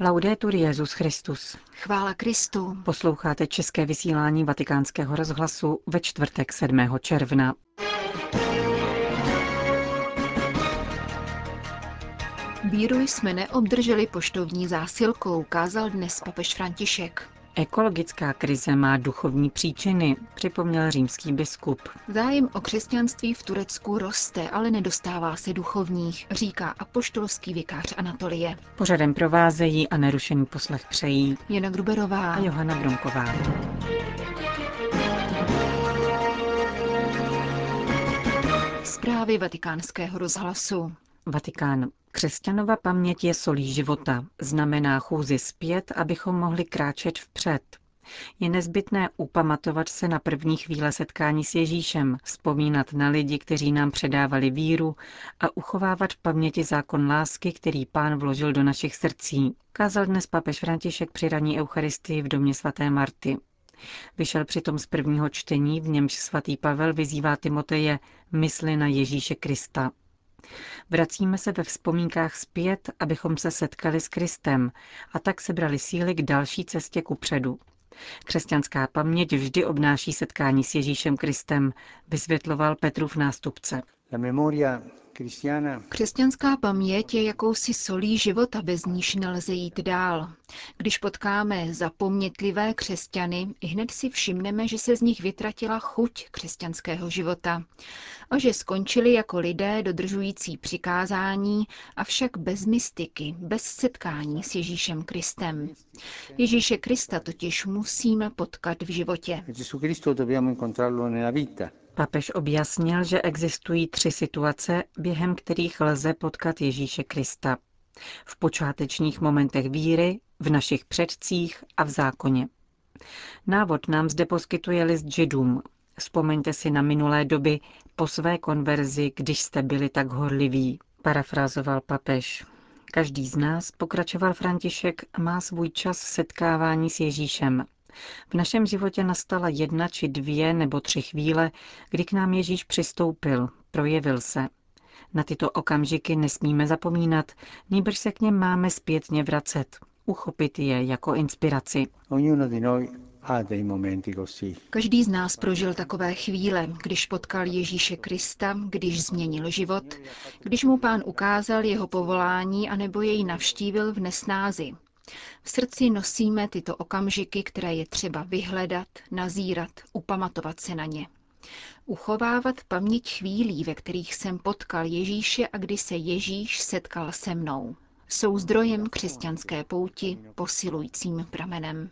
Laudetur Jezus Christus. Chvála Kristu. Posloucháte české vysílání Vatikánského rozhlasu ve čtvrtek 7. června. Víru jsme neobdrželi poštovní zásilkou, kázal dnes papež František. Ekologická krize má duchovní příčiny, připomněl římský biskup. Zájem o křesťanství v Turecku roste, ale nedostává se duchovních, říká apoštolský vikář Anatolie. Pořadem provázejí a nerušený poslech přejí Jana Gruberová a Johana Bronková. Zprávy vatikánského rozhlasu. Vatikán. Křesťanova paměť je solí života, znamená chůzi zpět, abychom mohli kráčet vpřed. Je nezbytné upamatovat se na první chvíle setkání s Ježíšem, vzpomínat na lidi, kteří nám předávali víru a uchovávat v paměti zákon lásky, který pán vložil do našich srdcí, kázal dnes papež František při raní Eucharistii v domě svaté Marty. Vyšel přitom z prvního čtení, v němž svatý Pavel vyzývá Timoteje mysli na Ježíše Krista. Vracíme se ve vzpomínkách zpět, abychom se setkali s Kristem a tak sebrali síly k další cestě ku předu. Křesťanská paměť vždy obnáší setkání s Ježíšem Kristem, vysvětloval Petrův nástupce. Křesťanská paměť je jakousi solí života, bez níž nelze jít dál. Když potkáme zapomnětlivé křesťany, hned si všimneme, že se z nich vytratila chuť křesťanského života a že skončili jako lidé dodržující přikázání, avšak bez mystiky, bez setkání s Ježíšem Kristem. Ježíše Krista totiž musíme potkat v životě. Papež objasnil, že existují tři situace, během kterých lze potkat Ježíše Krista. V počátečních momentech víry, v našich předcích a v zákoně. Návod nám zde poskytuje list židům. Vzpomeňte si na minulé doby po své konverzi, když jste byli tak horliví, parafrázoval papež. Každý z nás, pokračoval František, má svůj čas setkávání s Ježíšem. V našem životě nastala jedna či dvě nebo tři chvíle, kdy k nám Ježíš přistoupil, projevil se. Na tyto okamžiky nesmíme zapomínat, nýbrž se k něm máme zpětně vracet, uchopit je jako inspiraci. Každý z nás prožil takové chvíle, když potkal Ježíše Krista, když změnil život, když mu pán ukázal jeho povolání anebo jej navštívil v nesnázi. V srdci nosíme tyto okamžiky, které je třeba vyhledat, nazírat, upamatovat se na ně. Uchovávat paměť chvílí, ve kterých jsem potkal Ježíše a kdy se Ježíš setkal se mnou. Jsou zdrojem křesťanské pouti, posilujícím pramenem.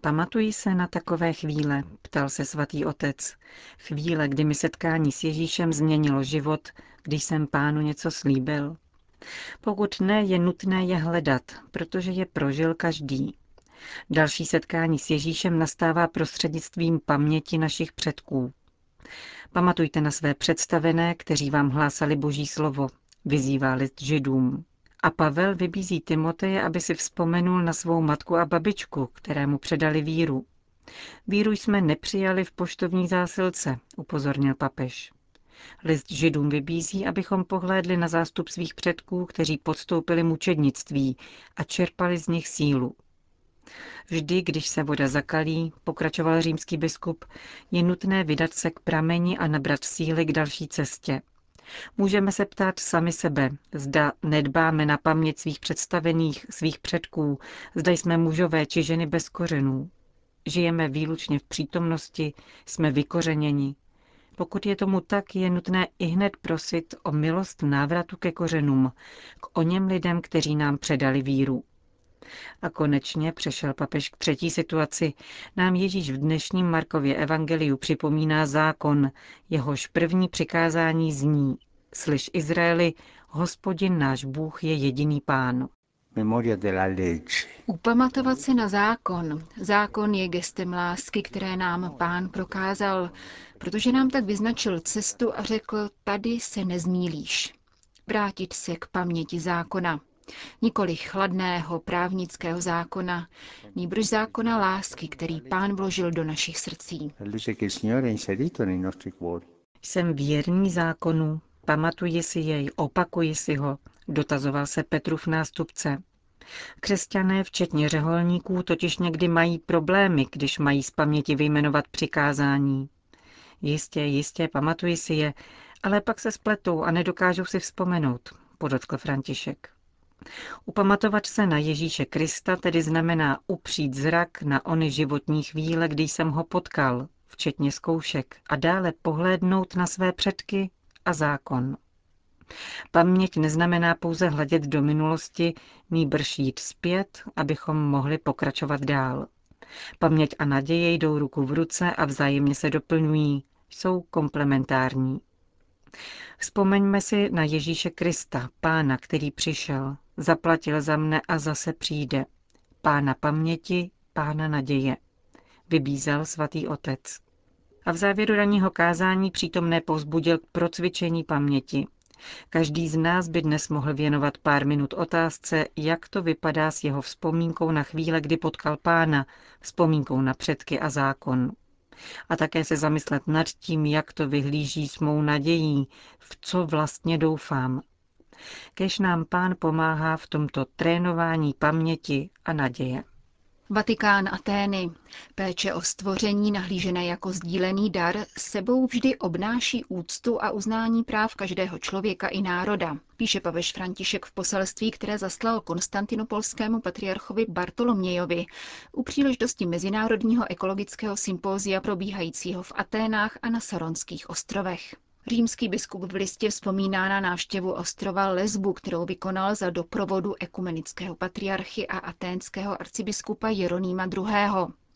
Pamatují se na takové chvíle, ptal se svatý otec. Chvíle, kdy mi setkání s Ježíšem změnilo život, když jsem pánu něco slíbil. Pokud ne, je nutné je hledat, protože je prožil každý. Další setkání s Ježíšem nastává prostřednictvím paměti našich předků. Pamatujte na své představené, kteří vám hlásali Boží slovo, vyzývá list židům. A Pavel vybízí Timoteje, aby si vzpomenul na svou matku a babičku, kterému předali víru. Víru jsme nepřijali v poštovní zásilce, upozornil papež. List židům vybízí, abychom pohlédli na zástup svých předků, kteří podstoupili mučednictví a čerpali z nich sílu. Vždy, když se voda zakalí, pokračoval římský biskup, je nutné vydat se k prameni a nabrat síly k další cestě. Můžeme se ptát sami sebe, zda nedbáme na paměť svých představených, svých předků, zda jsme mužové či ženy bez kořenů. Žijeme výlučně v přítomnosti, jsme vykořeněni. Pokud je tomu tak, je nutné i hned prosit o milost návratu ke kořenům, k o něm lidem, kteří nám předali víru. A konečně přešel papež k třetí situaci. Nám Ježíš v dnešním Markově evangeliu připomíná zákon, jehož první přikázání zní. Slyš Izraeli, hospodin náš Bůh je jediný pán. Upamatovat se na zákon. Zákon je gestem lásky, které nám pán prokázal, protože nám tak vyznačil cestu a řekl, tady se nezmílíš. Vrátit se k paměti zákona. Nikoli chladného právnického zákona, nýbrž zákona lásky, který pán vložil do našich srdcí. Jsem věrný zákonu, pamatuji si jej, opakuji si ho, dotazoval se Petrův nástupce. Křesťané, včetně řeholníků, totiž někdy mají problémy, když mají z paměti vyjmenovat přikázání. Jistě, jistě, pamatuji si je, ale pak se spletou a nedokážou si vzpomenout, podotkl František. Upamatovat se na Ježíše Krista tedy znamená upřít zrak na ony životní chvíle, kdy jsem ho potkal, včetně zkoušek, a dále pohlédnout na své předky a zákon. Paměť neznamená pouze hledět do minulosti, nýbrž jít zpět, abychom mohli pokračovat dál. Paměť a naděje jdou ruku v ruce a vzájemně se doplňují, jsou komplementární. Vzpomeňme si na Ježíše Krista, pána, který přišel, zaplatil za mne a zase přijde. Pána paměti, pána naděje. Vybízel svatý otec. A v závěru ranního kázání přítomné povzbudil k procvičení paměti. Každý z nás by dnes mohl věnovat pár minut otázce, jak to vypadá s jeho vzpomínkou na chvíle, kdy potkal pána, vzpomínkou na předky a zákon. A také se zamyslet nad tím, jak to vyhlíží s mou nadějí, v co vlastně doufám. Kež nám pán pomáhá v tomto trénování paměti a naděje. Vatikán Atény. Péče o stvoření nahlížené jako sdílený dar sebou vždy obnáší úctu a uznání práv každého člověka i národa, píše papež František v poselství, které zaslal konstantinopolskému patriarchovi Bartolomějovi u příležitosti Mezinárodního ekologického sympózia probíhajícího v Aténách a na Saronských ostrovech. Římský biskup v listě vzpomíná na návštěvu ostrova Lesbu, kterou vykonal za doprovodu ekumenického patriarchy a aténského arcibiskupa Jeronýma II.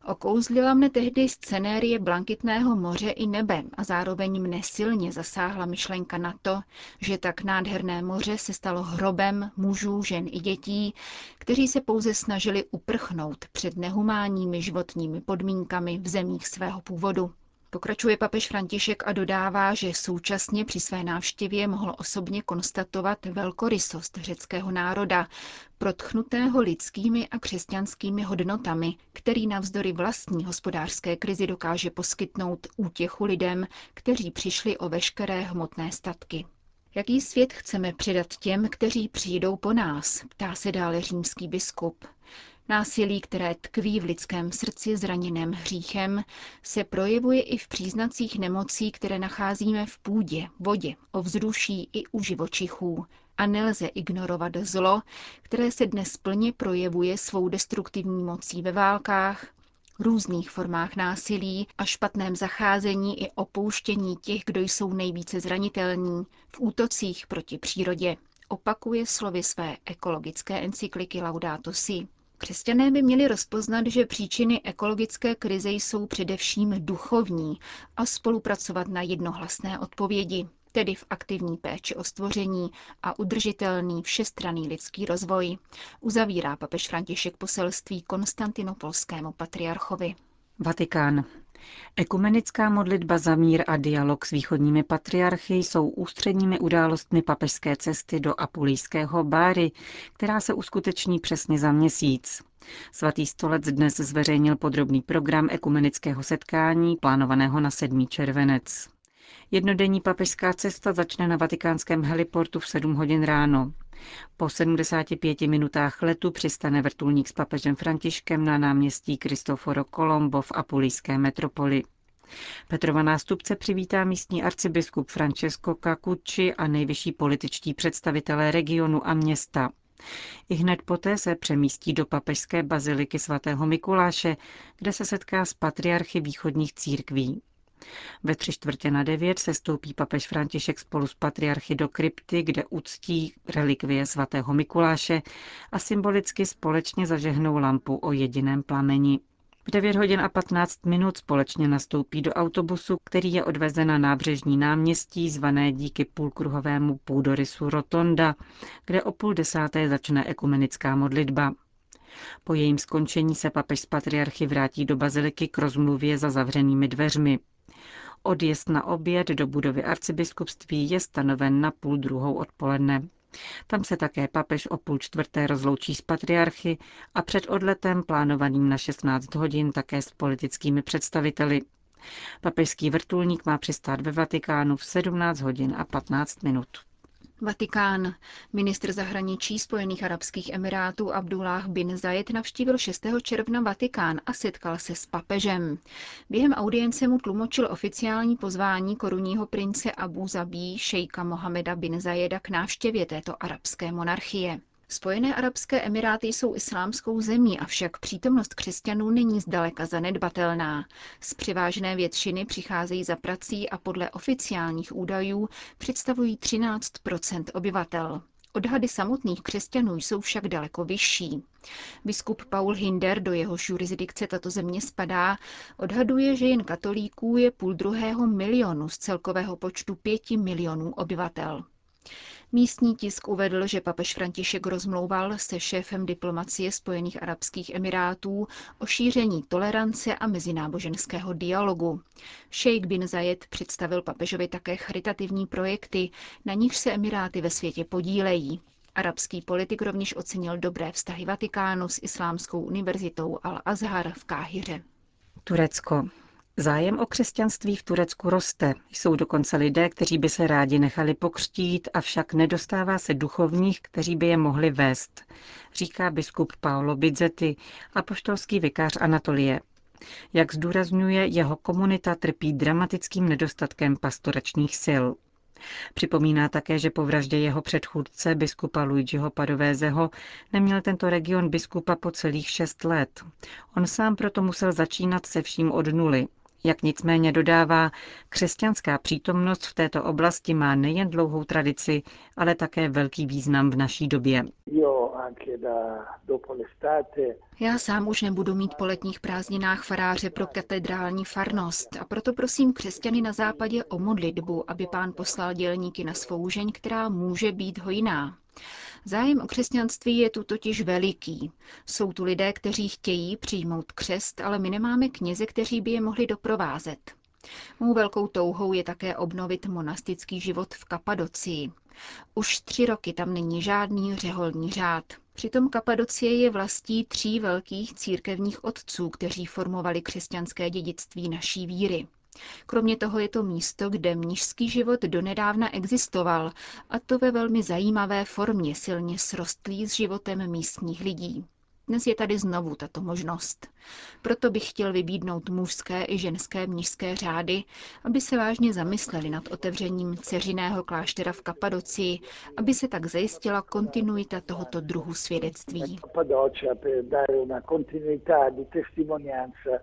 Okouzlila mne tehdy scenérie blankitného moře i nebe a zároveň mne silně zasáhla myšlenka na to, že tak nádherné moře se stalo hrobem mužů, žen i dětí, kteří se pouze snažili uprchnout před nehumánními životními podmínkami v zemích svého původu. Pokračuje papež František a dodává, že současně při své návštěvě mohl osobně konstatovat velkorysost řeckého národa, protchnutého lidskými a křesťanskými hodnotami, který navzdory vlastní hospodářské krizi dokáže poskytnout útěchu lidem, kteří přišli o veškeré hmotné statky. Jaký svět chceme předat těm, kteří přijdou po nás, ptá se dále římský biskup. Násilí, které tkví v lidském srdci zraněném hříchem, se projevuje i v příznacích nemocí, které nacházíme v půdě, vodě, ovzduší i u živočichů. A nelze ignorovat zlo, které se dnes plně projevuje svou destruktivní mocí ve válkách, různých formách násilí a špatném zacházení i opouštění těch, kdo jsou nejvíce zranitelní, v útocích proti přírodě, opakuje slovy své ekologické encykliky Laudato Si. Křesťané by měli rozpoznat, že příčiny ekologické krize jsou především duchovní a spolupracovat na jednohlasné odpovědi, tedy v aktivní péči o stvoření a udržitelný všestranný lidský rozvoj, uzavírá papež František poselství konstantinopolskému patriarchovi. Vatikán. Ekumenická modlitba za mír a dialog s východními patriarchy jsou ústředními událostmi papežské cesty do apulijského Báry, která se uskuteční přesně za měsíc. Svatý stolec dnes zveřejnil podrobný program ekumenického setkání, plánovaného na 7. červenec. Jednodenní papežská cesta začne na vatikánském heliportu v 7 hodin ráno. Po 75 minutách letu přistane vrtulník s papežem Františkem na náměstí Cristoforo Colombo v apulijské metropoli. Petrova nástupce přivítá místní arcibiskup Francesco Cacucci a nejvyšší političtí představitelé regionu a města. I hned poté se přemístí do papežské baziliky svatého Mikuláše, kde se setká s patriarchy východních církví. Ve tři čtvrtě na devět se stoupí papež František spolu s patriarchy do krypty, kde uctí relikvie svatého Mikuláše a symbolicky společně zažehnou lampu o jediném plameni. V 9 hodin a 15 minut společně nastoupí do autobusu, který je odvezen na nábřežní náměstí, zvané díky půlkruhovému půdorysu Rotonda, kde o půl desáté začne ekumenická modlitba. Po jejím skončení se papež z patriarchy vrátí do baziliky k rozmluvě za zavřenými dveřmi. Odjezd na oběd do budovy arcibiskupství je stanoven na půl druhou odpoledne. Tam se také papež o půl čtvrté rozloučí s patriarchy a před odletem plánovaným na 16 hodin také s politickými představiteli. Papežský vrtulník má přistát ve Vatikánu v 17 hodin a 15 minut. Vatikán. Ministr zahraničí Spojených arabských emirátů Abdullah bin Zayed navštívil 6. června Vatikán a setkal se s papežem. Během audience mu tlumočil oficiální pozvání korunního prince Abu Zabí šejka Mohameda bin Zayeda k návštěvě této arabské monarchie. Spojené arabské emiráty jsou islámskou zemí, avšak přítomnost křesťanů není zdaleka zanedbatelná. Z převážné většiny přicházejí za prací a podle oficiálních údajů představují 13% obyvatel. Odhady samotných křesťanů jsou však daleko vyšší. Biskup Paul Hinder, do jehož jurisdikce tato země spadá, odhaduje, že jen katolíků je půl druhého milionu z celkového počtu pěti milionů obyvatel. Místní tisk uvedl, že papež František rozmlouval se šéfem diplomacie Spojených arabských emirátů o šíření tolerance a mezináboženského dialogu. Sheikh bin Zayed představil papežovi také charitativní projekty, na nich se emiráty ve světě podílejí. Arabský politik rovněž ocenil dobré vztahy Vatikánu s Islámskou univerzitou Al-Azhar v Káhiře. Turecko. Zájem o křesťanství v Turecku roste. Jsou dokonce lidé, kteří by se rádi nechali pokřtít, avšak nedostává se duchovních, kteří by je mohli vést, říká biskup Paolo Bizzetti, apoštolský vikář Anatolie. Jak zdůrazňuje, jeho komunita trpí dramatickým nedostatkem pastoračních sil. Připomíná také, že po vraždě jeho předchůdce, biskupa Luigiho Padovézeho, neměl tento region biskupa po celých šest let. On sám proto musel začínat se vším od nuly, jak nicméně dodává, křesťanská přítomnost v této oblasti má nejen dlouhou tradici, ale také velký význam v naší době. Já sám už nebudu mít po letních prázdninách faráře pro katedrální farnost a proto prosím křesťany na západě o modlitbu, aby pán poslal dělníky na svou žeň, která může být hojná. Zájem o křesťanství je tu totiž veliký. Jsou tu lidé, kteří chtějí přijmout křest, ale my nemáme kněze, kteří by je mohli doprovázet. Mou velkou touhou je také obnovit monastický život v Kapadocii. Už tři roky tam není žádný řeholní řád. Přitom Kapadocie je vlastí tří velkých církevních otců, kteří formovali křesťanské dědictví naší víry. Kromě toho je to místo, kde mnižský život donedávna existoval, a to ve velmi zajímavé formě silně srostlý s životem místních lidí. Dnes je tady znovu tato možnost. Proto bych chtěl vybídnout mužské i ženské mnižské řády, aby se vážně zamysleli nad otevřením ceřiného kláštera v Kapadocii, aby se tak zajistila kontinuita tohoto druhu svědectví.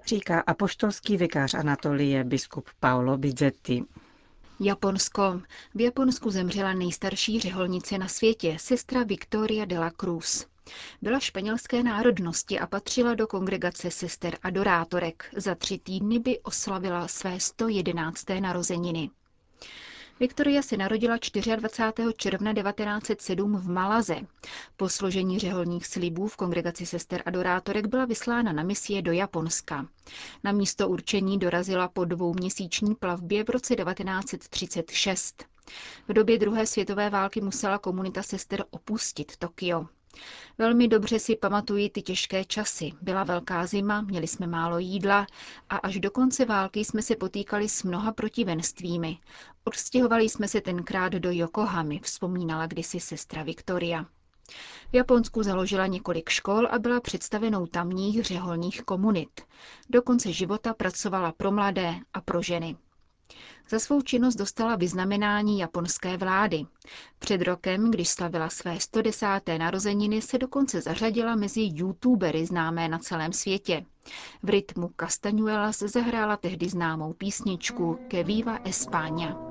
Říká apoštolský vikář Anatolie biskup Paolo Bizzetti. Japonsko. V Japonsku zemřela nejstarší řeholnice na světě, sestra Victoria de la Cruz. Byla španělské národnosti a patřila do kongregace sester adorátorek. Za tři týdny by oslavila své 111. narozeniny. Viktoria se narodila 24. června 1907 v Malaze. Po složení řeholních slibů v kongregaci sester adorátorek byla vyslána na misie do Japonska. Na místo určení dorazila po dvouměsíční plavbě v roce 1936. V době druhé světové války musela komunita sester opustit Tokio. Velmi dobře si pamatuji ty těžké časy. Byla velká zima, měli jsme málo jídla a až do konce války jsme se potýkali s mnoha protivenstvími. Odstěhovali jsme se tenkrát do Yokohamy, vzpomínala kdysi sestra Viktoria. V Japonsku založila několik škol a byla představenou tamních řeholních komunit. Do konce života pracovala pro mladé a pro ženy. Za svou činnost dostala vyznamenání japonské vlády. Před rokem, když slavila své 110. narozeniny, se dokonce zařadila mezi youtubery známé na celém světě. V rytmu Castañuelas zahrála tehdy známou písničku Que viva España.